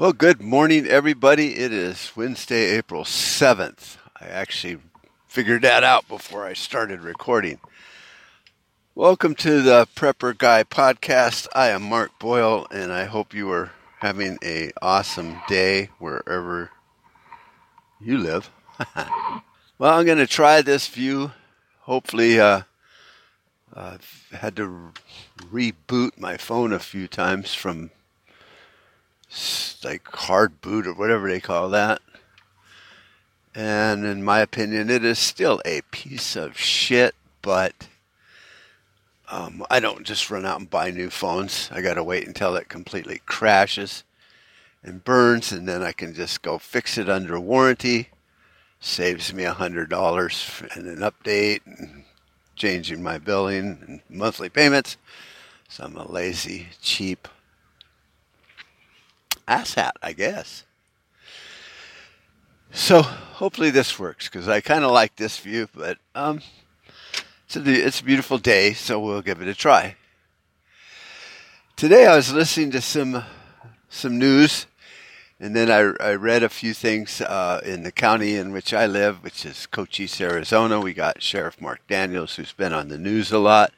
Well, good morning, everybody. It is Wednesday, April 7th. I actually figured that out before I started recording. Welcome to the Prepper Guy podcast. I am Mark Boyle, and I hope you are having a awesome day wherever you live. well, I'm going to try this view. Hopefully, uh, I've had to reboot my phone a few times from like hard boot or whatever they call that. And in my opinion, it is still a piece of shit, but um, I don't just run out and buy new phones. I got to wait until it completely crashes and burns, and then I can just go fix it under warranty. Saves me a hundred dollars and an update and changing my billing and monthly payments. So I'm a lazy, cheap asshat, I guess. So hopefully this works because I kind of like this view, but um, it's a, it's a beautiful day, so we'll give it a try. Today I was listening to some some news, and then I, I read a few things uh, in the county in which I live, which is Cochise, Arizona. We got Sheriff Mark Dannels, who's been on the news a lot.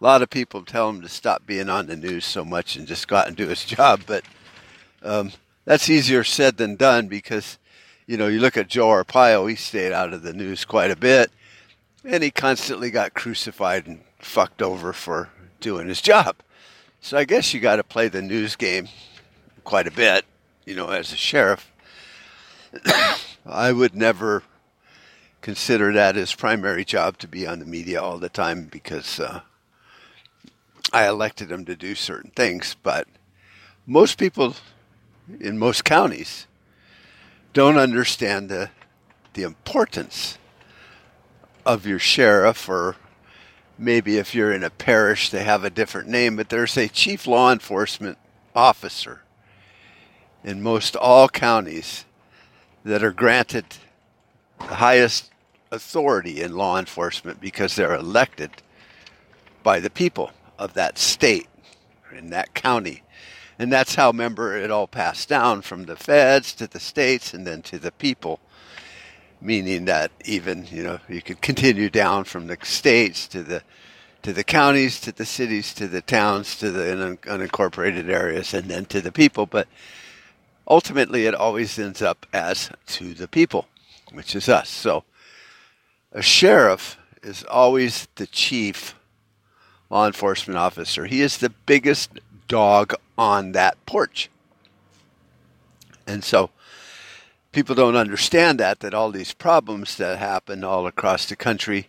A lot of people tell him to stop being on the news so much and just go out and do his job, but um, that's easier said than done because, you know, you look at Joe Arpaio, he stayed out of the news quite a bit, and he constantly got crucified and fucked over for doing his job. So I guess you got to play the news game quite a bit, you know, as a sheriff. I would never consider that his primary job to be on the media all the time because uh, I elected him to do certain things. But most people in most counties don't understand the the importance of your sheriff or maybe if you're in a parish they have a different name but there's a chief law enforcement officer in most all counties that are granted the highest authority in law enforcement because they're elected by the people of that state in that county and that's how, remember, it all passed down from the feds to the states and then to the people. Meaning that even, you know, you could continue down from the states to the to the counties, to the cities, to the towns, to the unincorporated areas, and then to the people. But ultimately, it always ends up as to the people, which is us. So a sheriff is always the chief law enforcement officer. He is the biggest dog on that porch. And so people don't understand that, that all these problems that happen all across the country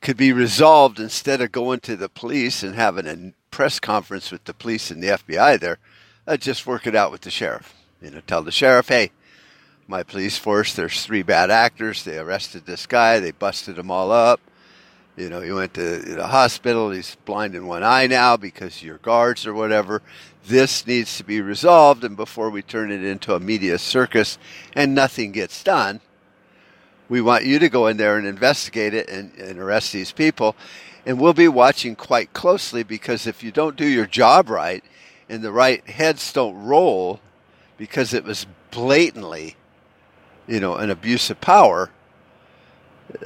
could be resolved instead of going to the police and having a press conference with the police and the FBI there. Uh, just work it out with the sheriff. You know, tell the sheriff, hey, my police force, there's three bad actors. They arrested this guy. They busted them all up. You know, he went to the hospital. He's blind in one eye now because your guards or whatever. This needs to be resolved, and before we turn it into a media circus and nothing gets done, we want you to go in there and investigate it and, and arrest these people. And we'll be watching quite closely because if you don't do your job right and the right heads don't roll because it was blatantly, you know, an abuse of power,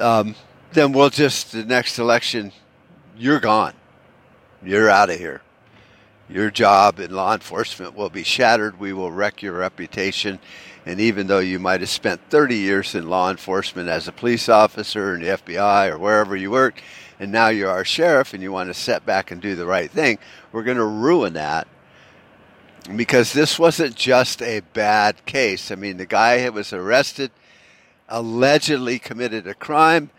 um, then we'll just the next election, you're gone. You're out of here. Your job in law enforcement will be shattered. We will wreck your reputation. And even though you might have spent 30 years in law enforcement as a police officer in the FBI or wherever you worked, and now you're our sheriff and you want to set back and do the right thing, we're going to ruin that because this wasn't just a bad case. I mean, the guy was arrested, allegedly committed a crime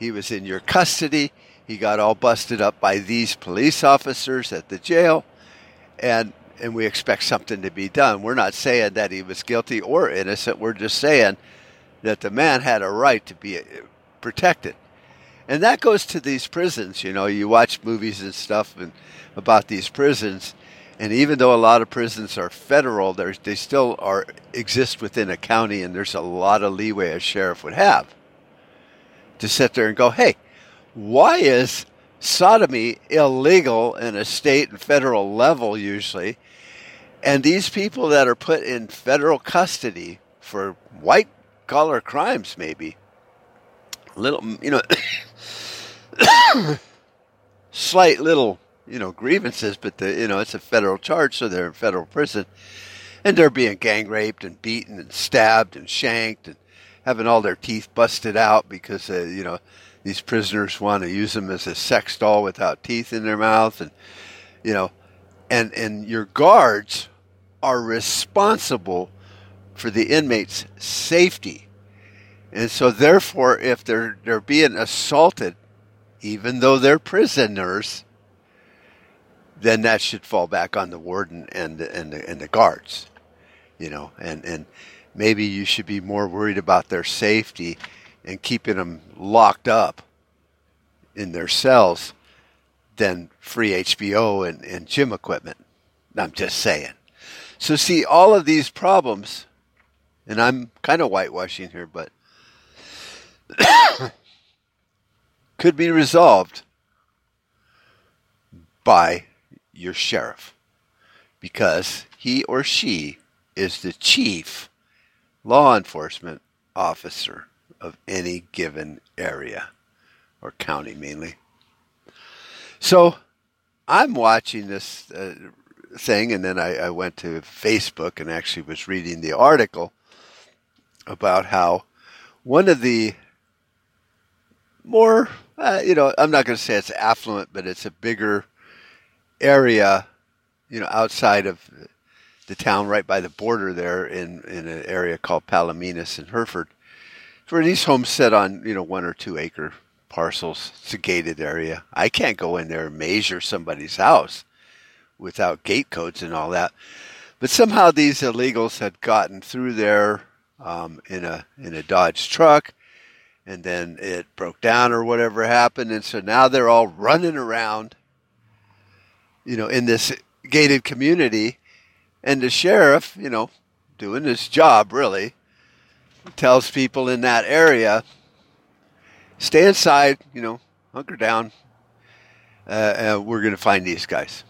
he was in your custody. He got all busted up by these police officers at the jail, and and we expect something to be done. We're not saying that he was guilty or innocent. We're just saying that the man had a right to be uh, protected. And that goes to these prisons. You know, you watch movies and stuff and about these prisons, and even though a lot of prisons are federal, they still are exist within a county, and there's a lot of leeway a sheriff would have to sit there and go, hey, why is sodomy illegal in a state and federal level usually? And these people that are put in federal custody for white collar crimes, maybe, little, you know, slight little, you know, grievances, but the, you know, it's a federal charge, so they're in federal prison, and they're being gang raped and beaten and stabbed and shanked and having all their teeth busted out because, uh, you know, these prisoners want to use them as a sex doll without teeth in their mouth, and you know, and and your guards are responsible for the inmates' safety. And so therefore if they're they're being assaulted even though they're prisoners then that should fall back on the warden and and the, and the guards. You know, and and maybe you should be more worried about their safety and keeping them locked up in their cells than free HBO and, and gym equipment. I'm just saying. So, see, all of these problems, and I'm kind of whitewashing here, but could be resolved by your sheriff because he or she is the chief law enforcement officer of any given area or county mainly. So I'm watching this uh, thing, and then I, I went to Facebook and actually was reading the article about how one of the more, uh, you know, I'm not going to say it's affluent, but it's a bigger area, you know, outside of the town, right by the border there, in in an area called Palominas in Hereford, where these homes sit on, you know, one or two acre parcels. It's a gated area. I can't go in there and measure somebody's house without gate codes and all that. But somehow these illegals had gotten through there um, in a in a Dodge truck, and then it broke down or whatever happened, and so now they're all running around, you know, in this gated community, and the sheriff, you know, doing his job really, tells people in that area, stay inside, you know, hunker down. Uh, uh, we're going to find these guys.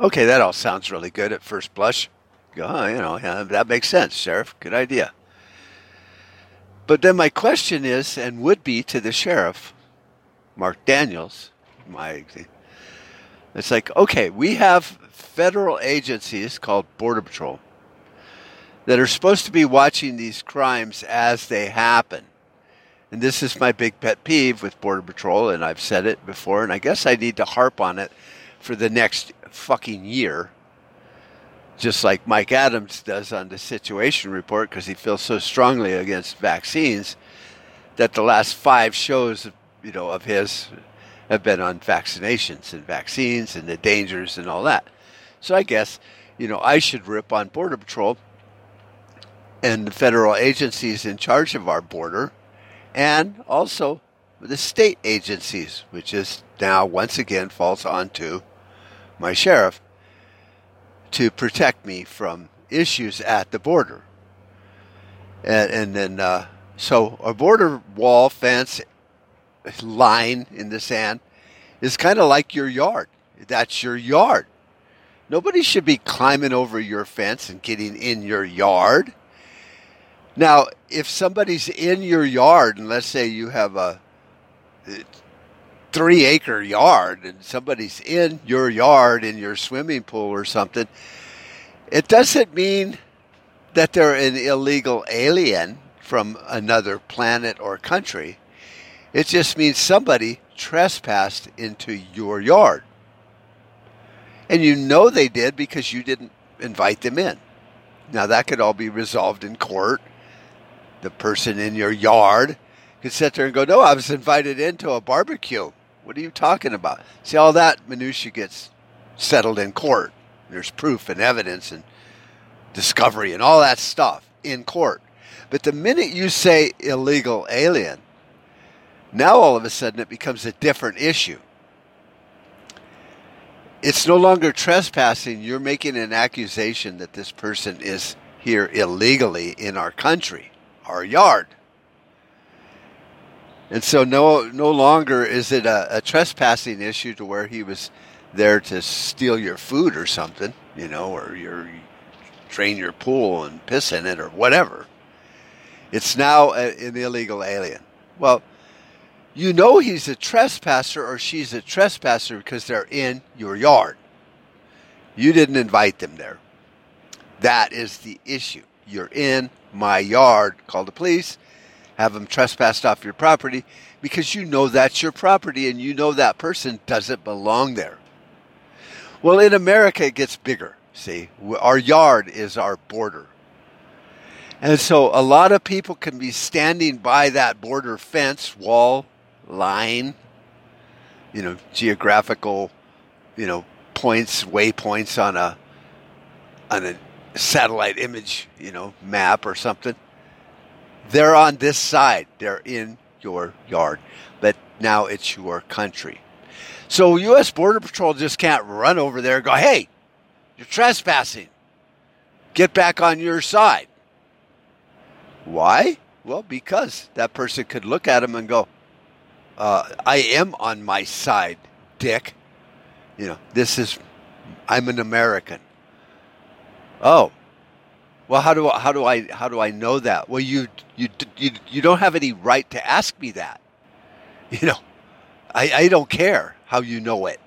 Okay, that all sounds really good at first blush. Oh, you know, yeah, that makes sense, Sheriff. Good idea. But then my question is, and would be to the sheriff, Mark Dannels, my, it's like, okay, we have federal agencies called Border Patrol that are supposed to be watching these crimes as they happen. And this is my big pet peeve with Border Patrol, and I've said it before, and I guess I need to harp on it for the next fucking year just like Mike Adams does on the Situation Report, because he feels so strongly against vaccines that the last five shows, you know, of his have been on vaccinations and vaccines and the dangers and all that. So I guess, you know, I should rip on Border Patrol and the federal agencies in charge of our border, and also the state agencies, which is now once again falls onto my sheriff to protect me from issues at the border. And, and then, uh, so a border wall fence line in the sand is kind of like your yard. That's your yard. Nobody should be climbing over your fence and getting in your yard. Now, if somebody's in your yard, and let's say you have a uh, three acre yard and somebody's in your yard in your swimming pool or something, it doesn't mean that they're an illegal alien from another planet or country. It just means somebody trespassed into your yard. And you know they did because you didn't invite them in. Now, that could all be resolved in court. The person in your yard could sit there and go, No, I was invited into a barbecue. What are you talking about? See, all that minutia gets settled in court. There's proof and evidence and discovery and all that stuff in court. But the minute you say illegal alien, now all of a sudden it becomes a different issue. It's no longer trespassing. You're making an accusation that this person is here illegally in our country, our yard. And so no no longer is it a, a, trespassing issue to where he was there to steal your food or something. you know, or you drain your pool and piss in it or whatever. It's now an illegal alien. Well, you know he's a trespasser or she's a trespasser because they're in your yard. You didn't invite them there. That is the issue. You're in my yard. Call the police. Have them trespassed off your property because you know that's your property and you know that person doesn't belong there. Well, in America, it gets bigger. See, our yard is our border. And so a lot of people can be standing by that border fence, wall, line, you know, geographical, you know, points, waypoints on a on a satellite image, you know, map or something. They're on this side. They're in your yard. But now it's your country. So US Border Patrol just can't run over there and go, "Hey, you're trespassing. Get back on your side." Why? Well, because that person could look at him and go, uh, I am on my side, Dick. You know, this is, I'm an American. Oh, well, how do I, how do I how do I know that? Well, you you you you don't have any right to ask me that. You know, I I don't care how you know it,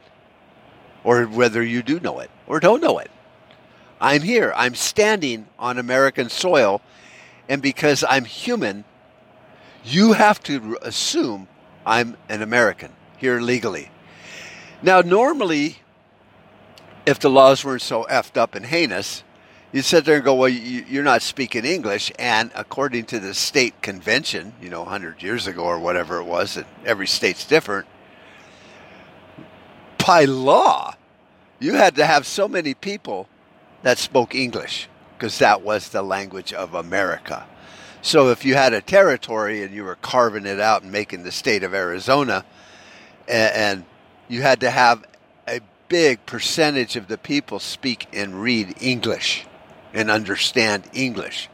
or whether you do know it or don't know it. I'm here. I'm standing on American soil, and because I'm human, you have to assume I'm an American here legally. Now, normally, if the laws weren't so effed up and heinous, you sit there and go, well, you're not speaking English. And according to the state convention, you know, 100 years ago or whatever it was, and every state's different, by law, you had to have so many people that spoke English because that was the language of America. So if you had a territory and you were carving it out and making the state of Arizona, and, and you had to have a big percentage of the people speak and read English and understand English.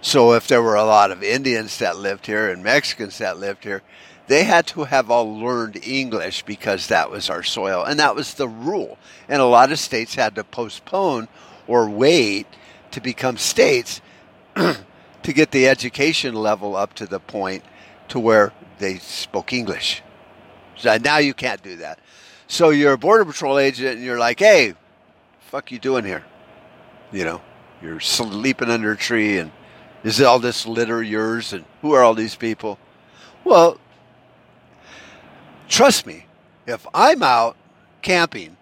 So if there were a lot of Indians that lived here and Mexicans that lived here, they had to have all learned English because that was our soil and that was the rule. And a lot of states had to postpone or wait to become states to get the education level up to the point to where they spoke English. So now you can't do that. So you're a border patrol agent and you're like, "Hey, fuck you doing here?" You know, you're sleeping under a tree and is all this litter yours and who are all these people? Well, trust me, if I'm out camping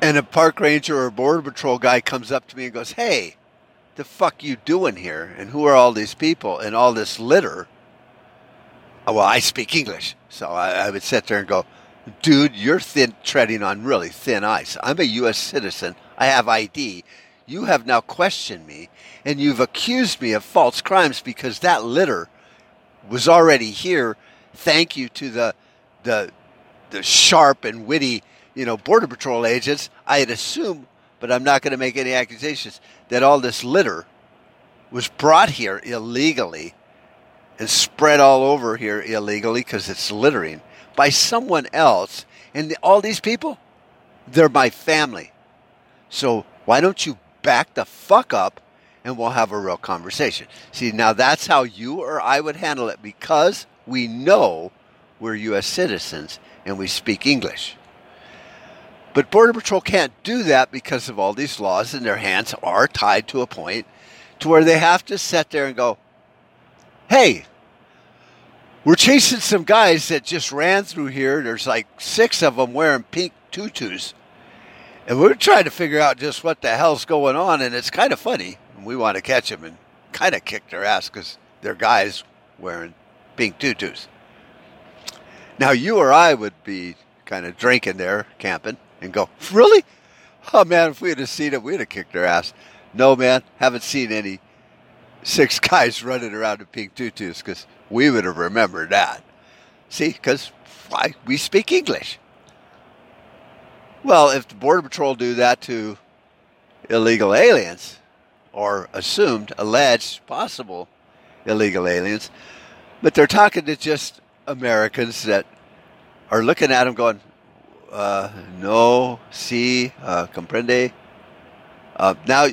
and a park ranger or border patrol guy comes up to me and goes, "Hey, the fuck you doing here? And who are all these people and all this litter? Oh, well, I speak English, so I, I would sit there and go, dude, you're thin treading on really thin ice. I'm a U.S. citizen. I have ID. You have now questioned me, and you've accused me of false crimes because that litter was already here. Thank you to the the the sharp and witty, you know, border patrol agents. I had assumed but I'm not going to make any accusations that all this litter was brought here illegally and spread all over here illegally because it's littering by someone else. And all these people, they're my family. So why don't you back the fuck up and we'll have a real conversation? See, now that's how you or I would handle it because we know we're U.S. citizens and we speak English. But Border Patrol can't do that because of all these laws, and their hands are tied to a point to where they have to sit there and go, hey, we're chasing some guys that just ran through here. There's like six of them wearing pink tutus. And we're trying to figure out just what the hell's going on. And it's kind of funny. And we want to catch them and kind of kick their ass because they're guys wearing pink tutus. Now, you or I would be kind of drinking there, camping and go, really? Oh man, if we had seen it, we'd have kicked their ass. No man, haven't seen any six guys running around in pink tutus because we would have remembered that. See, because we speak English. Well, if the Border Patrol do that to illegal aliens, or assumed, alleged, possible illegal aliens, but they're talking to just Americans that are looking at them going, uh, no, si, uh, comprende. Uh, now,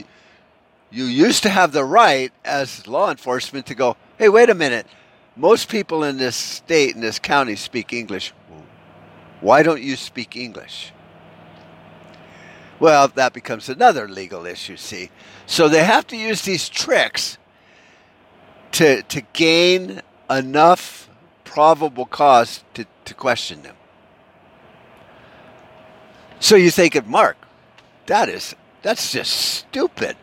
you used to have the right as law enforcement to go, hey, wait a minute. Most people in this state, in this county, speak English. Why don't you speak English? Well, that becomes another legal issue, see. So they have to use these tricks to, to gain enough probable cause to, to question them. So you think of Mark, that is that's just stupid.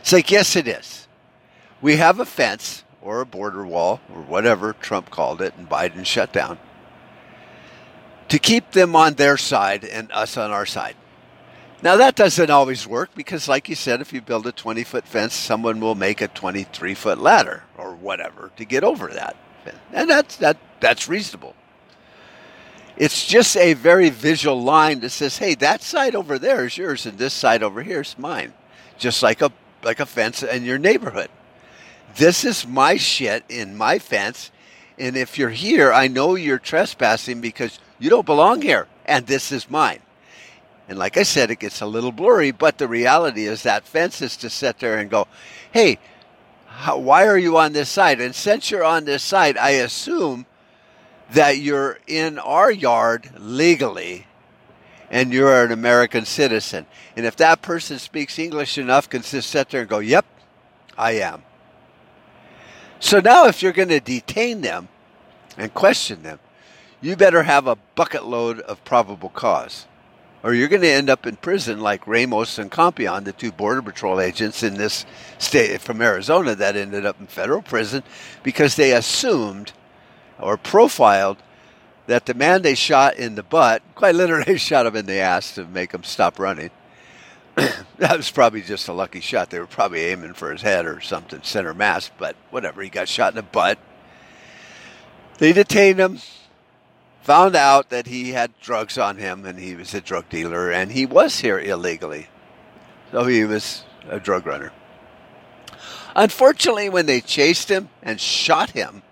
It's like, yes, it is. We have a fence or a border wall or whatever Trump called it and Biden shut down to keep them on their side and us on our side. Now, that doesn't always work because, like you said, if you build a 20 foot fence, someone will make a 23 foot ladder or whatever to get over that. And that's, that, that's reasonable. It's just a very visual line that says, hey, that side over there is yours and this side over here is mine. Just like a, like a fence in your neighborhood. This is my shit in my fence. And if you're here, I know you're trespassing because you don't belong here. And this is mine. And like I said, it gets a little blurry, but the reality is that fence is to sit there and go, hey, how, why are you on this side? And since you're on this side, I assume that you're in our yard legally and you're an American citizen. And if that person speaks English enough, can just sit there and go, yep, I am. So now if you're going to detain them and question them, you better have a bucket load of probable cause or you're going to end up in prison like Ramos and Compean, the two border patrol agents in this state from Arizona that ended up in federal prison because they assumed or profiled that the man they shot in the butt, quite literally shot him in the ass to make him stop running. that was probably just a lucky shot. They were probably aiming for his head or something, center mass, but whatever. He got shot in the butt. They detained him, found out that he had drugs on him and he was a drug dealer and he was here illegally. So he was a drug runner. Unfortunately, when they chased him and shot him,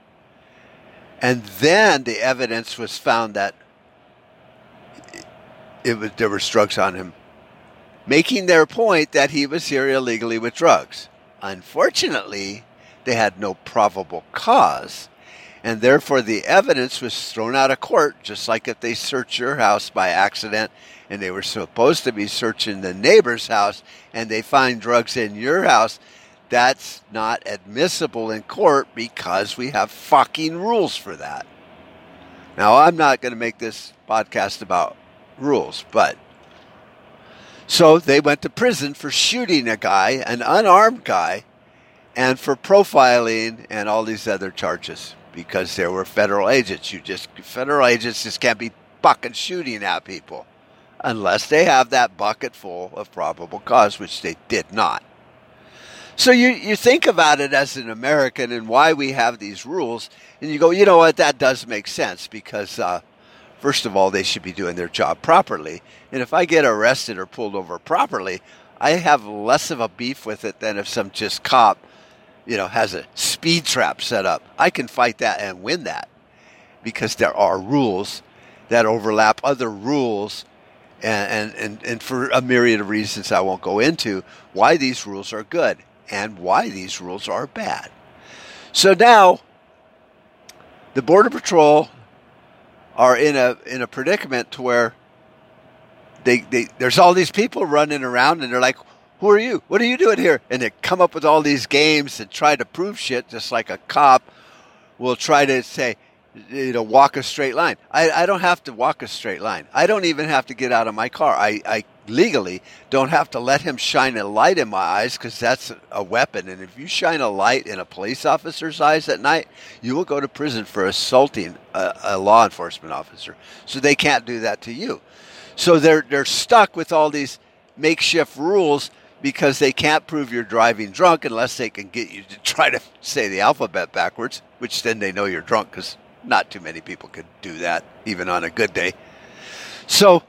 and then the evidence was found that it was, there were drugs on him, making their point that he was here illegally with drugs. Unfortunately, they had no probable cause and therefore the evidence was thrown out of court, just like if they search your house by accident and they were supposed to be searching the neighbor's house and they find drugs in your house. That's not admissible in court because we have fucking rules for that. Now, I'm not going to make this podcast about rules, but so they went to prison for shooting a guy, an unarmed guy, and for profiling and all these other charges because there were federal agents. You just federal agents just can't be fucking shooting at people unless they have that bucket full of probable cause, which they did not. So you, you think about it as an American and why we have these rules, and you go, you know what, that does make sense because, uh, first of all, they should be doing their job properly. And if I get arrested or pulled over properly, I have less of a beef with it than if some just cop you know, has a speed trap set up, I can fight that and win that because there are rules that overlap other rules and, and, and, and for a myriad of reasons I won't go into why these rules are good and why these rules are bad. So now the Border Patrol are in a in a predicament to where they, they there's all these people running around and they're like, who are you? What are you doing here? And they come up with all these games and try to prove shit, just like a cop will try to say, you know, walk a straight line. I, I don't have to walk a straight line. I don't even have to get out of my car. I, I legally don't have to let him shine a light in my eyes because that's a weapon. And if you shine a light in a police officer's eyes at night, you will go to prison for assaulting a, a law enforcement officer. So they can't do that to you. So they're they're stuck with all these makeshift rules because they can't prove you're driving drunk unless they can get you to try to say the alphabet backwards, which then they know you're drunk because not too many people could do that, even on a good day. So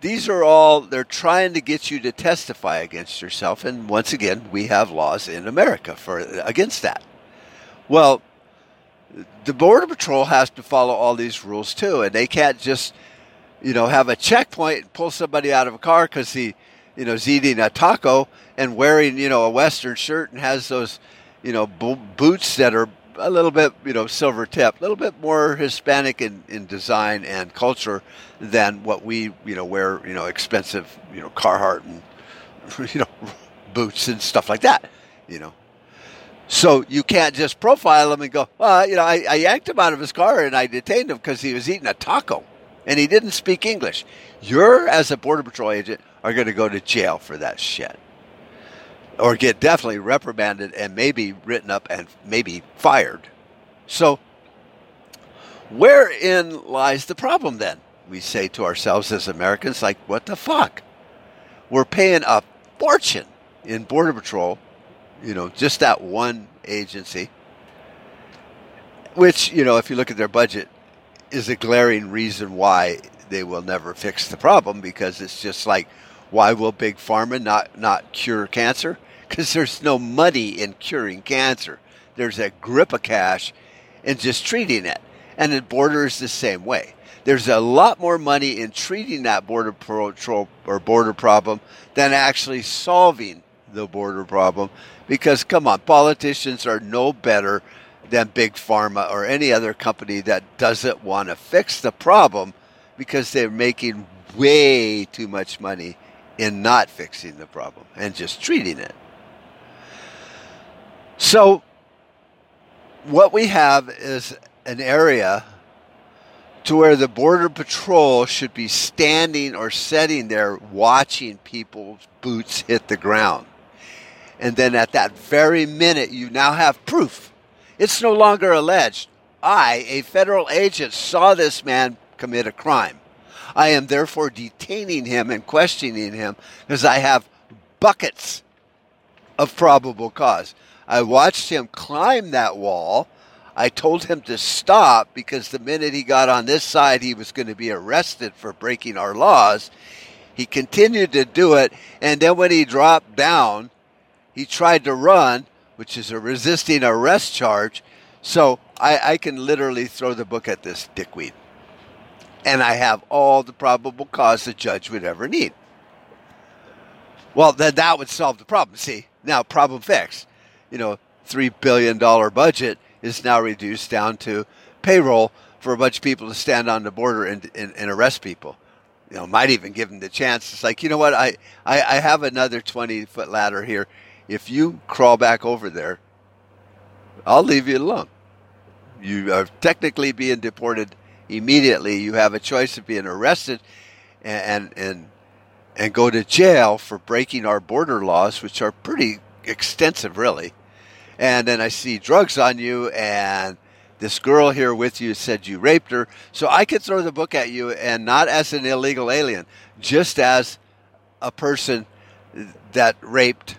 these are all, they're trying to get you to testify against yourself. And once again, we have laws in America for against that. Well, the Border Patrol has to follow all these rules too, and they can't just you know, have a checkpoint and pull somebody out of a car because he, you know, is eating a taco and wearing, you know, a Western shirt and has those, you know, bo- boots that are a little bit, you know, silver tip, a little bit more Hispanic in, in design and culture than what we, you know, wear, you know, expensive, you know, Carhartt and, you know, boots and stuff like that, you know. So you can't just profile him and go, well, you know, I, I yanked him out of his car and I detained him because he was eating a taco and he didn't speak English. You're, as a Border Patrol agent, are going to go to jail for that shit. Or get definitely reprimanded and maybe written up and maybe fired. So, wherein lies the problem then? We say to ourselves as Americans, like, what the fuck? We're paying a fortune in Border Patrol, you know, just that one agency, which, you know, if you look at their budget, is a glaring reason why they will never fix the problem because it's just like, why will big pharma not, not cure cancer? Because there's no money in curing cancer. There's a grip of cash in just treating it. And the border is the same way. There's a lot more money in treating that border patrol or border problem than actually solving the border problem. Because come on, politicians are no better than Big Pharma or any other company that doesn't want to fix the problem because they're making way too much money in not fixing the problem and just treating it. So, what we have is an area to where the Border Patrol should be standing or sitting there watching people's boots hit the ground. And then at that very minute, you now have proof it's no longer alleged. I, a federal agent, saw this man commit a crime. I am therefore detaining him and questioning him because I have buckets of probable cause. I watched him climb that wall. I told him to stop because the minute he got on this side, he was going to be arrested for breaking our laws. He continued to do it, and then when he dropped down, he tried to run, which is a resisting arrest charge. So I, I can literally throw the book at this dickweed. And I have all the probable cause the judge would ever need. Well, then that would solve the problem. See, now problem fixed. You know, $3 billion budget is now reduced down to payroll for a bunch of people to stand on the border and, and, and arrest people. You know, might even give them the chance. It's like, you know what, I, I, I have another 20 foot ladder here if you crawl back over there, I'll leave you alone. You are technically being deported immediately. You have a choice of being arrested and and and go to jail for breaking our border laws, which are pretty extensive, really. And then I see drugs on you, and this girl here with you said you raped her. So I could throw the book at you, and not as an illegal alien, just as a person that raped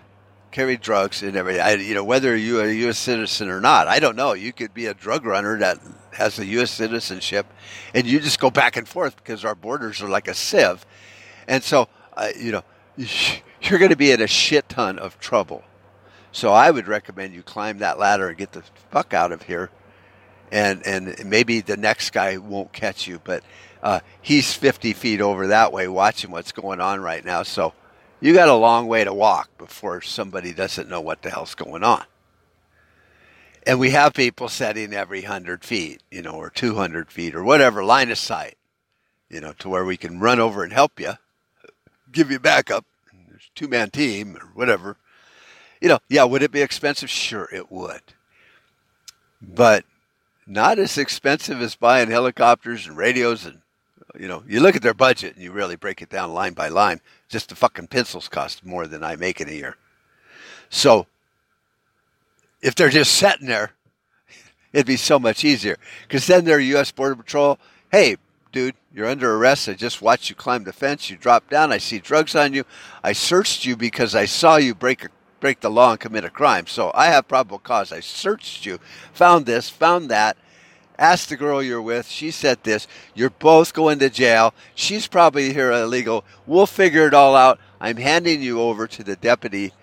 carried drugs and everything. I, you know, whether you're a U.S. citizen or not, I don't know. You could be a drug runner that has a U.S. citizenship, and you just go back and forth because our borders are like a sieve. And so, uh, you know, you're going to be in a shit ton of trouble. So I would recommend you climb that ladder and get the fuck out of here. And and maybe the next guy won't catch you, but uh, he's 50 feet over that way watching what's going on right now. So you got a long way to walk before somebody doesn't know what the hell's going on. And we have people setting every 100 feet, you know, or 200 feet or whatever, line of sight, you know, to where we can run over and help you, give you backup. There's two man team or whatever. You know, yeah, would it be expensive? Sure, it would. But not as expensive as buying helicopters and radios and you know, you look at their budget and you really break it down line by line. Just the fucking pencils cost more than I make in a year. So if they're just sitting there, it'd be so much easier. Because then they're U.S. Border Patrol. Hey, dude, you're under arrest. I just watched you climb the fence. You dropped down. I see drugs on you. I searched you because I saw you break a, break the law and commit a crime. So I have probable cause. I searched you, found this, found that, Asked the girl you're with. She said this. You're both going to jail. She's probably here illegal. We'll figure it all out. I'm handing you over to the deputy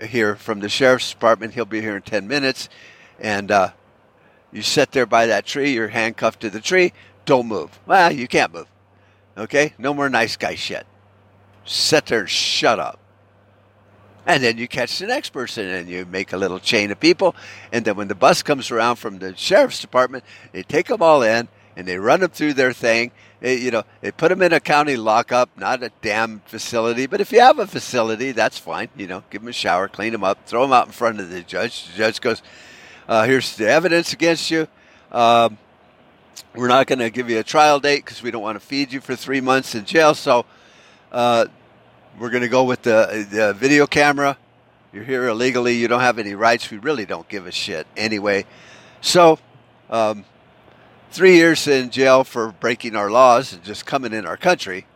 here from the sheriff's department. He'll be here in 10 minutes. And uh, you sit there by that tree. You're handcuffed to the tree. Don't move. Well, you can't move. Okay? No more nice guy shit. Sit there and shut up. And then you catch the next person and you make a little chain of people. And then when the bus comes around from the sheriff's department, they take them all in and they run them through their thing. They, you know, they put them in a county lockup, not a damn facility. But if you have a facility, that's fine. You know, give them a shower, clean them up, throw them out in front of the judge. The judge goes, uh, "Here's the evidence against you. Um, we're not going to give you a trial date because we don't want to feed you for three months in jail. So uh, we're going to go with the, the video camera. You're here illegally. You don't have any rights. We really don't give a shit anyway. So." Um, three years in jail for breaking our laws and just coming in our country.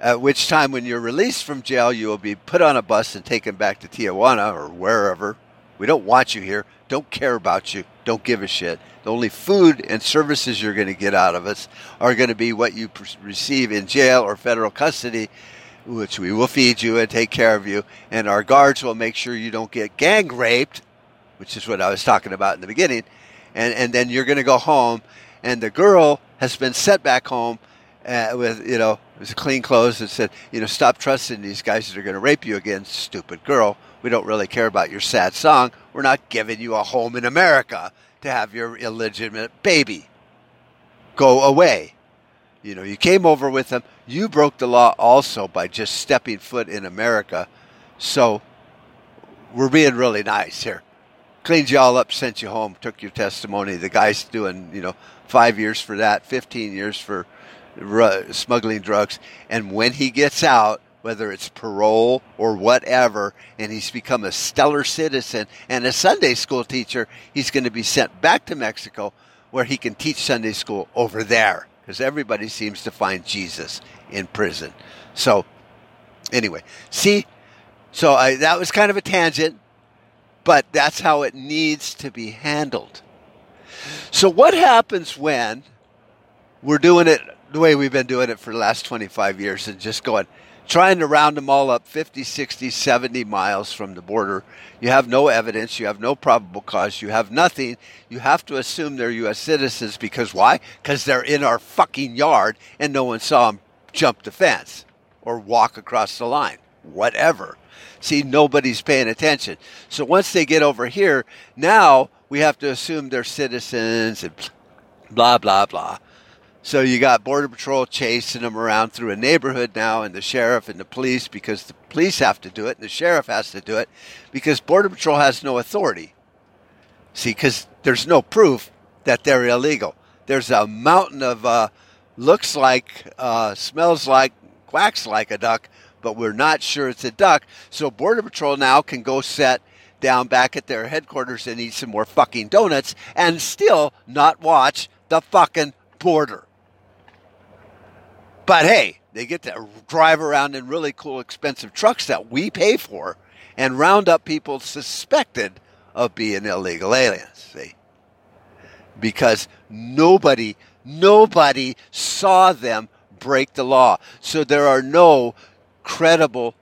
At which time, when you're released from jail, you will be put on a bus and taken back to Tijuana or wherever. We don't want you here. Don't care about you. Don't give a shit. The only food and services you're going to get out of us are going to be what you receive in jail or federal custody, which we will feed you and take care of you. And our guards will make sure you don't get gang raped, which is what I was talking about in the beginning. And, and then you're going to go home and the girl has been sent back home uh, with you know clean clothes and said you know stop trusting these guys that are going to rape you again stupid girl. We don't really care about your sad song. We're not giving you a home in america to have your illegitimate baby go away. You know you came over with them. You broke the law also by just stepping foot in america. So we're being really nice here cleaned you all up, sent you home, took your testimony. The guy's doing, you know, five years for that, 15 years for smuggling drugs. And when he gets out, whether it's parole or whatever, and he's become a stellar citizen and a Sunday school teacher, he's going to be sent back to Mexico where he can teach Sunday school over there because everybody seems to find Jesus in prison. So, anyway, see, so I, that was kind of a tangent, but that's how it needs to be handled. So, what happens when we're doing it the way we've been doing it for the last 25 years and just going, trying to round them all up 50, 60, 70 miles from the border? You have no evidence, you have no probable cause, you have nothing. You have to assume they're U.S. citizens because why? Because they're in our fucking yard and no one saw them jump the fence or walk across the line, whatever. See, nobody's paying attention. So once they get over here, now we have to assume they're citizens and blah, blah, blah. So you got Border Patrol chasing them around through a neighborhood now, and the sheriff and the police, because the police have to do it, and the sheriff has to do it, because Border Patrol has no authority. See, because there's no proof that they're illegal. There's a mountain of uh, looks like, uh, smells like, quacks like a duck but we're not sure it's a duck. So Border Patrol now can go set down back at their headquarters and eat some more fucking donuts and still not watch the fucking border. But hey, they get to drive around in really cool, expensive trucks that we pay for and round up people suspected of being illegal aliens. See? Because nobody, nobody saw them break the law. So there are no credible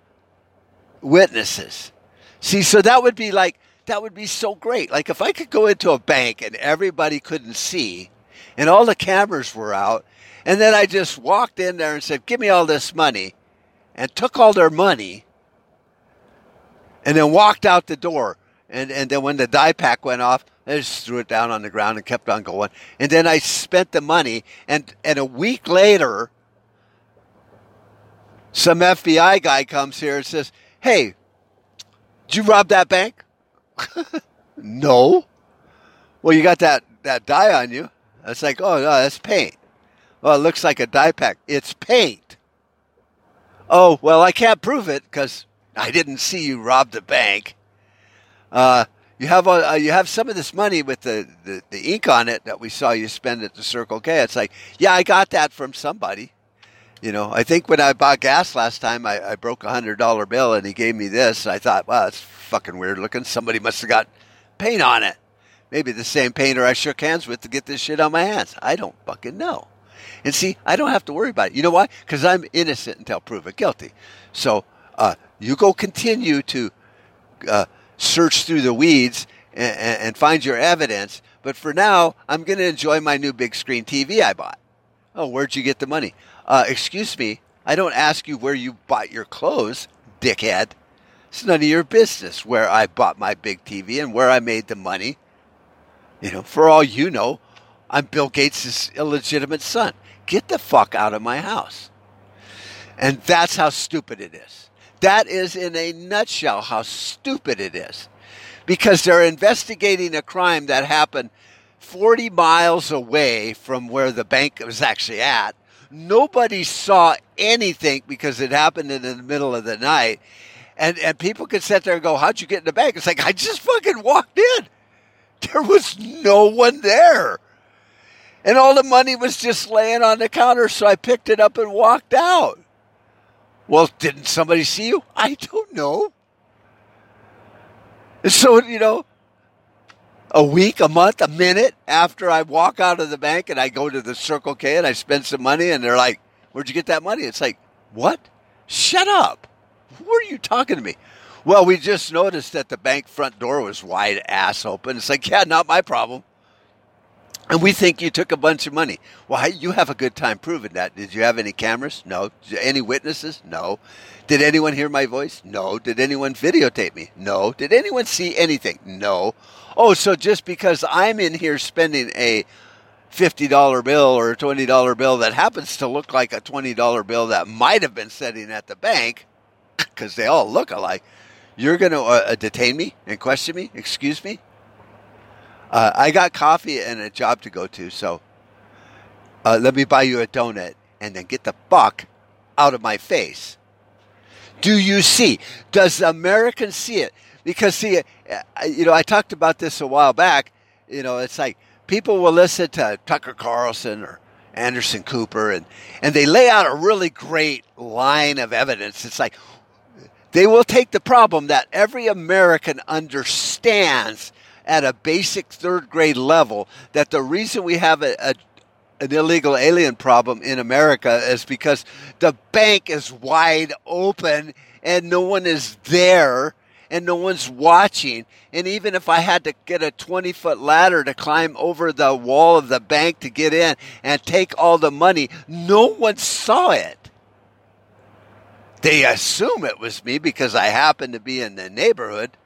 witnesses. See, so that would be like, that would be so great. Like if I could go into a bank and everybody couldn't see and all the cameras were out, and then I just walked in there and said, Give me all this money, and took all their money, and then walked out the door. And, and then when the die pack went off, I just threw it down on the ground and kept on going. And then I spent the money, and, and a week later, some FBI guy comes here and says, Hey, did you rob that bank? no. Well, you got that, that dye on you. It's like, oh, no, that's paint. Well, it looks like a dye pack. It's paint. Oh, well, I can't prove it because I didn't see you rob the bank. Uh, you have uh, you have some of this money with the, the, the ink on it that we saw you spend at the Circle K. It's like, yeah, I got that from somebody. You know, I think when I bought gas last time, I, I broke a hundred dollar bill and he gave me this. I thought, wow, that's fucking weird looking. Somebody must have got paint on it. Maybe the same painter I shook hands with to get this shit on my hands. I don't fucking know. And see, I don't have to worry about it. You know why? Because I'm innocent until proven guilty. So uh, you go continue to uh, search through the weeds and, and find your evidence. But for now, I'm going to enjoy my new big screen TV I bought. Oh, where'd you get the money? Uh, excuse me, I don't ask you where you bought your clothes, dickhead. It's none of your business where I bought my big TV and where I made the money. You know, for all you know, I'm Bill Gates' illegitimate son. Get the fuck out of my house. And that's how stupid it is. That is, in a nutshell, how stupid it is. Because they're investigating a crime that happened 40 miles away from where the bank was actually at. Nobody saw anything because it happened in the middle of the night. And, and people could sit there and go, How'd you get in the bank? It's like, I just fucking walked in. There was no one there. And all the money was just laying on the counter, so I picked it up and walked out. Well, didn't somebody see you? I don't know. So, you know, a week, a month, a minute after I walk out of the bank and I go to the Circle K and I spend some money and they're like, Where'd you get that money? It's like, What? Shut up. Who are you talking to me? Well, we just noticed that the bank front door was wide ass open. It's like, Yeah, not my problem. And we think you took a bunch of money. Well, you have a good time proving that. Did you have any cameras? No. Any witnesses? No. Did anyone hear my voice? No. Did anyone videotape me? No. Did anyone see anything? No. Oh, so just because I'm in here spending a $50 bill or a $20 bill that happens to look like a $20 bill that might have been sitting at the bank, because they all look alike, you're going to uh, detain me and question me? Excuse me? Uh, I got coffee and a job to go to, so uh, let me buy you a donut and then get the fuck out of my face. Do you see? Does Americans see it? Because see, uh, you know, I talked about this a while back. You know, it's like people will listen to Tucker Carlson or Anderson Cooper, and and they lay out a really great line of evidence. It's like they will take the problem that every American understands at a basic third grade level that the reason we have a, a an illegal alien problem in America is because the bank is wide open and no one is there and no one's watching. And even if I had to get a 20 foot ladder to climb over the wall of the bank to get in and take all the money, no one saw it. They assume it was me because I happened to be in the neighborhood,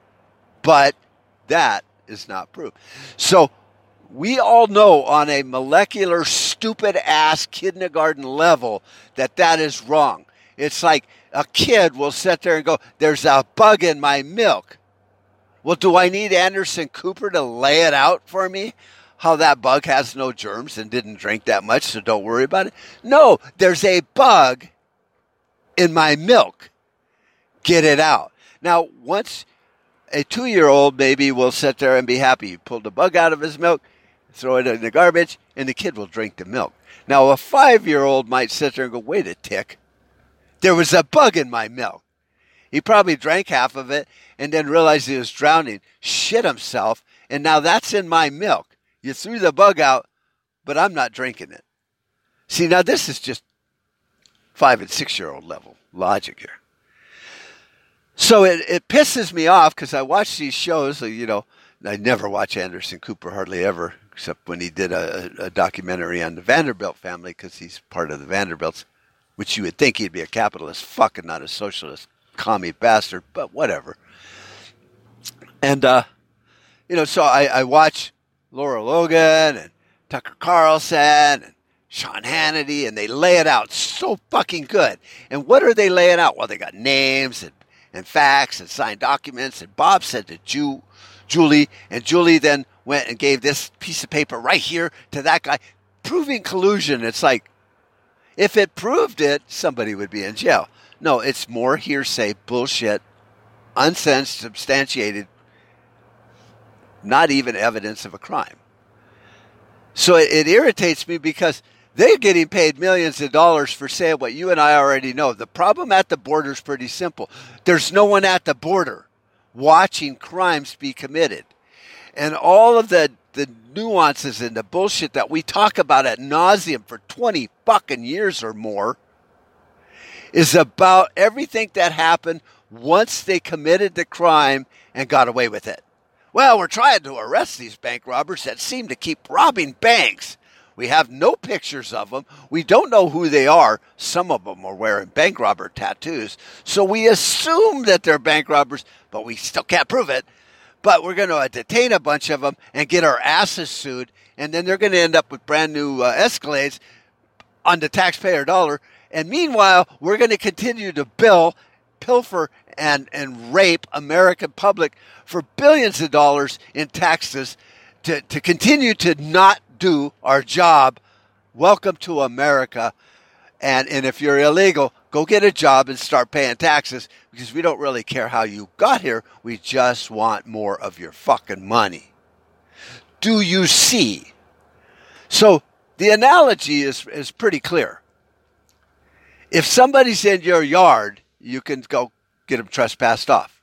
but that is not proof. So we all know on a molecular, stupid ass kindergarten level that that is wrong. It's like a kid will sit there and go, There's a bug in my milk. Well, do I need Anderson Cooper to lay it out for me? How that bug has no germs and didn't drink that much, so don't worry about it. No, there's a bug in my milk. Get it out. Now, once a two year old baby will sit there and be happy. You pull the bug out of his milk, throw it in the garbage, and the kid will drink the milk. Now, a five year old might sit there and go, wait a tick. There was a bug in my milk. He probably drank half of it and then realized he was drowning, shit himself, and now that's in my milk. You threw the bug out, but I'm not drinking it. See, now this is just five and six year old level logic here. So it, it pisses me off because I watch these shows, you know, I never watch Anderson Cooper hardly ever, except when he did a, a documentary on the Vanderbilt family because he's part of the Vanderbilts, which you would think he'd be a capitalist fucking not a socialist commie bastard, but whatever. And, uh, you know, so I, I watch Lara Logan and Tucker Carlson and Sean Hannity, and they lay it out so fucking good. And what are they laying out? Well, they got names and and facts and signed documents. And Bob said to Jew, Julie, and Julie then went and gave this piece of paper right here to that guy, proving collusion. It's like, if it proved it, somebody would be in jail. No, it's more hearsay, bullshit, unsensed, substantiated, not even evidence of a crime. So it, it irritates me because they're getting paid millions of dollars for saying what you and I already know. The problem at the border is pretty simple. There's no one at the border watching crimes be committed. And all of the, the nuances and the bullshit that we talk about at nauseum for 20 fucking years or more is about everything that happened once they committed the crime and got away with it. Well, we're trying to arrest these bank robbers that seem to keep robbing banks. We have no pictures of them. We don't know who they are. Some of them are wearing bank robber tattoos. So we assume that they're bank robbers, but we still can't prove it. But we're going to detain a bunch of them and get our asses sued. And then they're going to end up with brand new uh, Escalades on the taxpayer dollar. And meanwhile, we're going to continue to bill, pilfer, and, and rape American public for billions of dollars in taxes to, to continue to not do our job. Welcome to America. And, and if you're illegal, go get a job and start paying taxes because we don't really care how you got here. We just want more of your fucking money. Do you see? So the analogy is, is pretty clear. If somebody's in your yard, you can go get them trespassed off.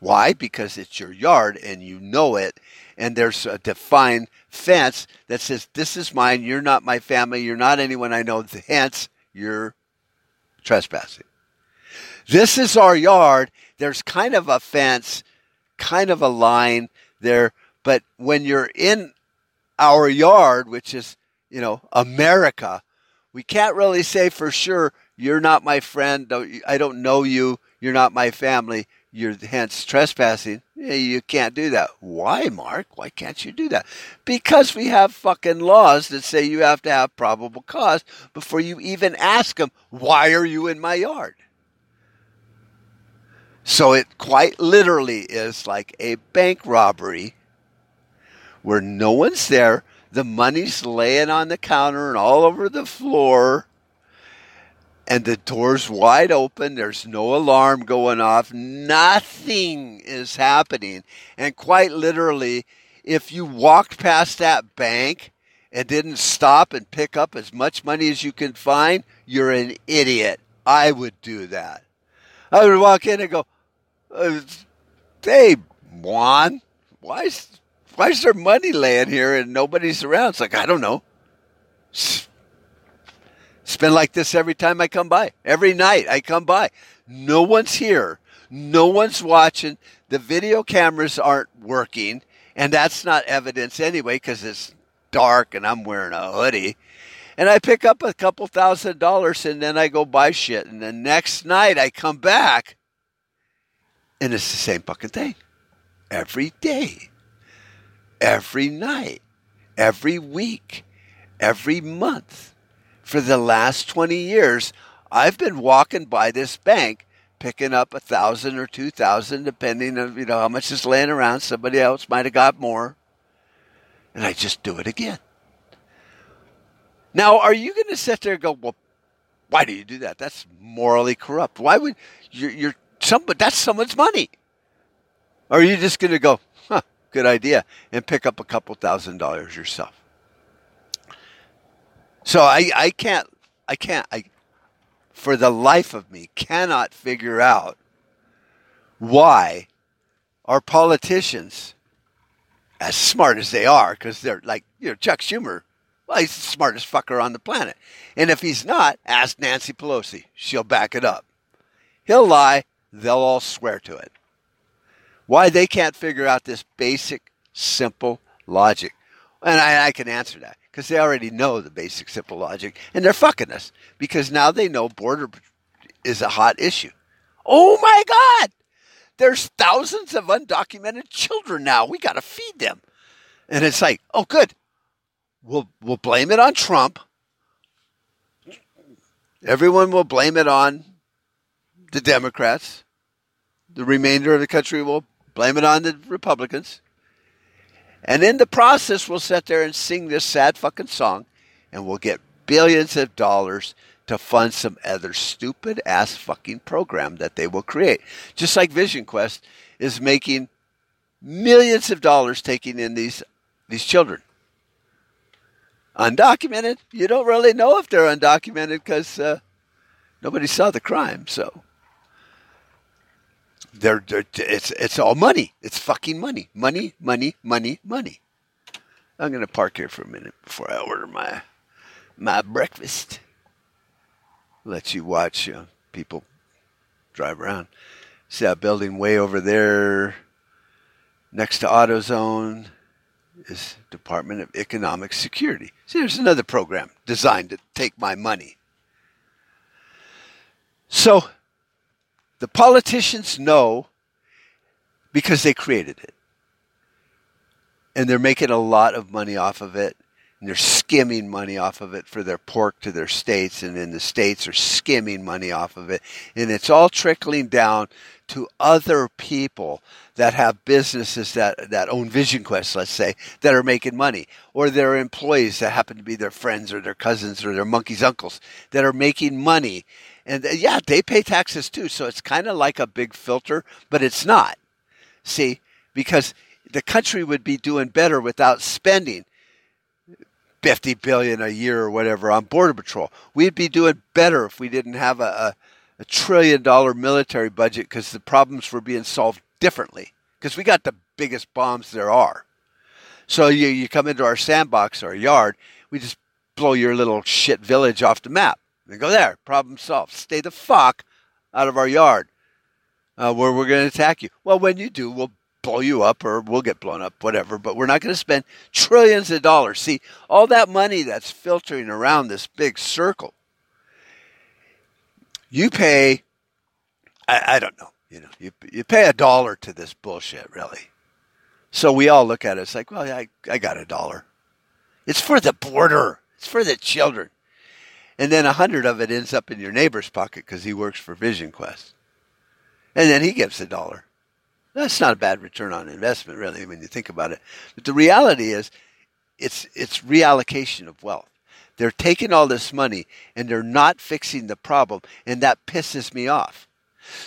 Why? Because it's your yard and you know it, and there's a defined fence that says, This is mine, you're not my family, you're not anyone I know, hence you're trespassing. This is our yard. There's kind of a fence, kind of a line there, but when you're in our yard, which is, you know, America, we can't really say for sure, you're not my friend, I don't know you, you're not my family, you're hence trespassing. You can't do that. Why, Mark? Why can't you do that? Because we have fucking laws that say you have to have probable cause before you even ask them, why are you in my yard? So it quite literally is like a bank robbery where no one's there. The money's laying on the counter and all over the floor. And the door's wide open. There's no alarm going off. Nothing is happening. And quite literally, if you walked past that bank and didn't stop and pick up as much money as you can find, you're an idiot. I would do that. I would walk in and go, uh, "Hey, Juan, why is why is there money laying here and nobody's around? It's like, I don't know. It's been like this every time I come by. Every night I come by. No one's here. No one's watching. The video cameras aren't working. And that's not evidence anyway because it's dark and I'm wearing a hoodie. And I pick up a couple thousand dollars and then I go buy shit. And the next night I come back and it's the same fucking thing every day every night, every week, every month. For the last 20 years, I've been walking by this bank picking up a thousand or two thousand, depending on you know how much is laying around. Somebody else might have got more, and I just do it again. Now, are you going to sit there and go, "Well, why do you do that? That's morally corrupt. Why would you're, you're somebody? That's someone's money." Or are you just going to go, huh, good idea, and pick up a couple thousand dollars yourself. So I, I can't, I can't, I, for the life of me, cannot figure out why our politicians, as smart as they are, because they're like, you know, Chuck Schumer, well, he's the smartest fucker on the planet. And if he's not, ask Nancy Pelosi. She'll back it up. He'll lie, they'll all swear to it why they can't figure out this basic, simple logic. And I, I can answer that because they already know the basic, simple logic, and they're fucking us because now they know border is a hot issue. Oh my God! There's thousands of undocumented children now. We got to feed them. And it's like, oh, good. We'll, we'll blame it on Trump. Everyone will blame it on the Democrats. The remainder of the country will blame it on the Republicans. And in the process, we'll sit there and sing this sad fucking song, and we'll get billions of dollars to fund some other stupid ass fucking program that they will create. Just like Vision Quest is making millions of dollars taking in these these children. Undocumented, you don't really know if they're undocumented because uh, nobody saw the crime. So they're, they're, it's it's all money. It's fucking money. Money, money, money, money. I'm gonna park here for a minute before I order my my breakfast. Let you watch uh, people drive around. See that building way over there, next to AutoZone. is Department of Economic Security. See, there's another program designed to take my money. So the politicians know because they created it. And they're making a lot of money off of it. And they're skimming money off of it for their pork to their states. And in the states are skimming money off of it. And it's all trickling down to other people that have businesses that, that own Vision Quest, let's say, that are making money, or their employees that happen to be their friends or their cousins or their monkey's uncles that are making money. And uh, yeah, they pay taxes too. So it's kind of like a big filter, but it's not. See, because the country would be doing better without spending 50 billion a year or whatever on border patrol. We'd be doing better if we didn't have a, a, a trillion dollar military budget because the problems were being solved differently because we got the biggest bombs there are. So you, you come into our sandbox or yard, we just blow your little shit village off the map. And go there, problem solved. Stay the fuck out of our yard uh, where we're going to attack you. Well, when you do, we'll blow you up or we'll get blown up, whatever. But we're not going to spend trillions of dollars. See, all that money that's filtering around this big circle, you pay, I, I don't know, you know, you, you pay a dollar to this bullshit, really. So we all look at it. It's like, well, I, I got a dollar. It's for the border. It's for the children. And then a hundred of it ends up in your neighbor's pocket because he works for Vision Quest. And then he gets a dollar. That's not a bad return on investment, really, when you think about it. But the reality is, it's it's reallocation of wealth. They're taking all this money and they're not fixing the problem, and that pisses me off.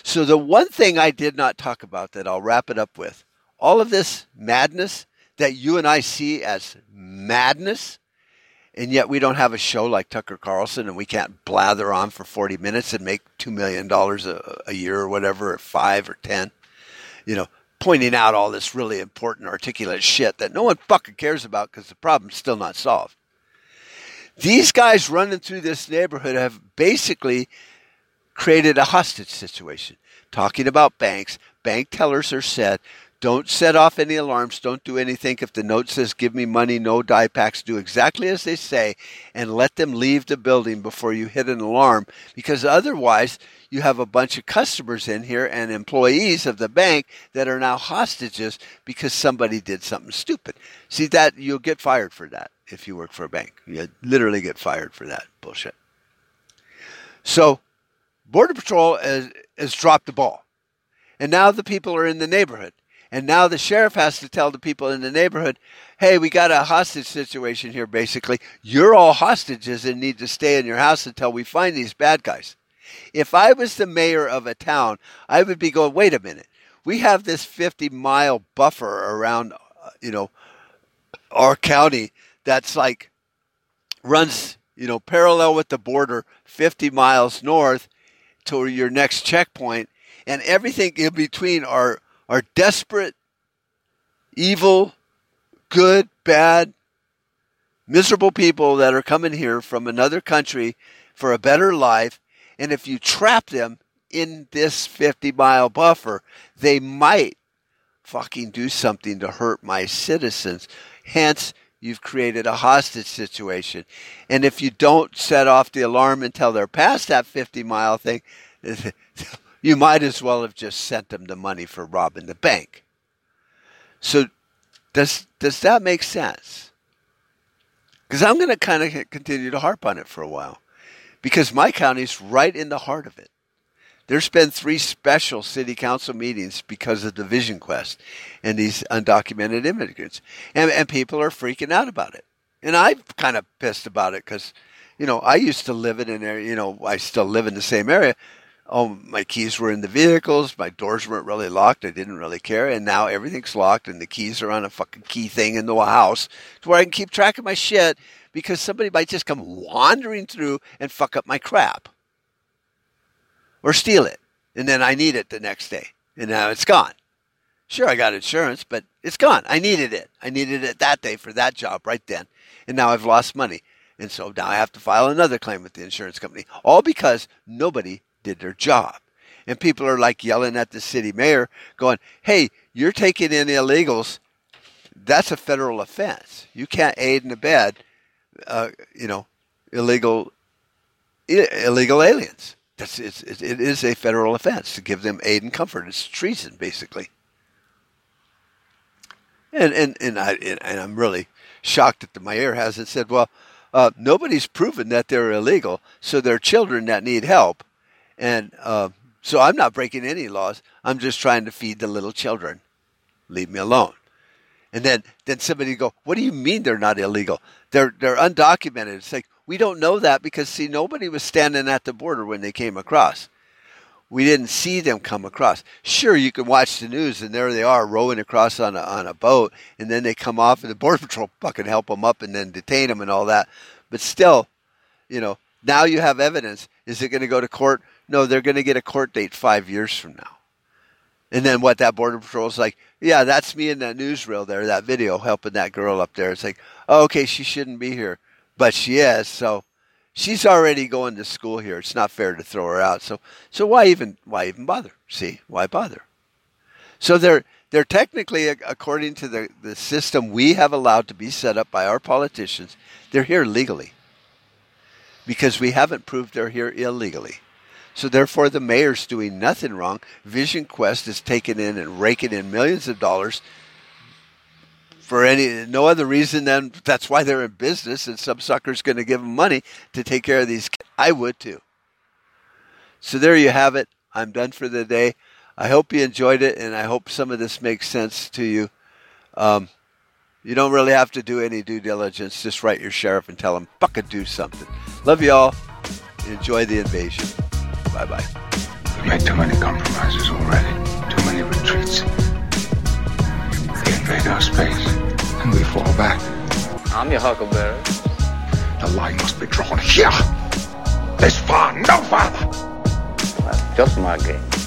So, the one thing I did not talk about that I'll wrap it up with all of this madness that you and I see as madness, and yet we don't have a show like Tucker Carlson and we can't blather on for 40 minutes and make $2 million a, a year or whatever, or five or 10, you know, pointing out all this really important, articulate shit that no one fucking cares about because the problem's still not solved. These guys running through this neighborhood have basically created a hostage situation. Talking about banks, bank tellers are said, don't set off any alarms. Don't do anything. If the note says give me money, no die packs, do exactly as they say and let them leave the building before you hit an alarm because otherwise you have a bunch of customers in here and employees of the bank that are now hostages because somebody did something stupid. See that you'll get fired for that if you work for a bank. You literally get fired for that bullshit. So Border Patrol has, has dropped the ball. And now the people are in the neighborhood. And now the sheriff has to tell the people in the neighborhood, hey, we got a hostage situation here, basically. You're all hostages and need to stay in your house until we find these bad guys. If I was the mayor of a town, I would be going, wait a minute. We have this 50 mile buffer around, uh, you know, our county that's like runs, you know, parallel with the border 50 miles north to your next checkpoint, and everything in between are are desperate, evil, good, bad, miserable people that are coming here from another country for a better life. And if you trap them in this 50 mile buffer, they might fucking do something to hurt my citizens. Hence, you've created a hostage situation. And if you don't set off the alarm until they're past that 50 mile thing, you might as well have just sent them the money for robbing the bank. So, does does that make sense? Because I'm going to kind of continue to harp on it for a while, because my county's right in the heart of it. There's been three special city council meetings because of the Vision Quest and these undocumented immigrants, and and people are freaking out about it. And I'm kind of pissed about it because, you know, I used to live in an area. You know, I still live in the same area, oh, my keys were in the vehicles, my doors weren't really locked, I didn't really care, and now everything's locked and the keys are on a fucking key thing in the house to where I can keep track of my shit because somebody might just come wandering through and fuck up my crap. Or steal it. And then I need it the next day. And now it's gone. Sure, I got insurance, but it's gone. I needed it. I needed it that day for that job right then. And now I've lost money. And so now I have to file another claim with the insurance company. All because nobody did their job. And people are like yelling at the city mayor, going, hey, you're taking in illegals that's a federal offense. You can't aid and abet, uh, you know, illegal illegal aliens. That's it's, it is a federal offense to give them aid and comfort. It's treason, basically. And and and I and I'm really shocked that the mayor hasn't said, well, uh, nobody's proven that they're illegal, so they're children that need help, and uh, so I'm not breaking any laws. I'm just trying to feed the little children. Leave me alone. And then then somebody go, what do you mean they're not illegal? They're they're undocumented. It's like we don't know that because see nobody was standing at the border when they came across we didn't see them come across. Sure, you can watch the news, and there they are rowing across on a, on a boat, and then they come off, and the Border Patrol fucking help them up and then detain them and all that. But still, you know, now you have evidence. Is it going to go to court? No, they're going to get a court date five years from now. And then what that Border Patrol is like, yeah, that's me in that newsreel there, that video helping that girl up there. It's like, oh, okay, she shouldn't be here, but she is. So she's already going to school here. It's not fair to throw her out. So so why even why even bother? See why bother? So they're they're technically according to the, the system we have allowed to be set up by our politicians, they're here legally. Because we haven't proved they're here illegally. So therefore the mayor's doing nothing wrong. Vision Quest is taking in and raking in millions of dollars for any no other reason than that's why they're in business and some sucker's going to give them money to take care of these kids. I would too. So there you have it. I'm done for the day. I hope you enjoyed it and I hope some of this makes sense to you. Um, you don't really have to do any due diligence. Just write your sheriff and tell him, fucking do something. Love you all. Enjoy the invasion. Bye bye. We've made too many compromises already. Too many retreats. They invade our space and we fall back. I'm your huckleberry. The line must be drawn here. This far, no farther. That's just my game.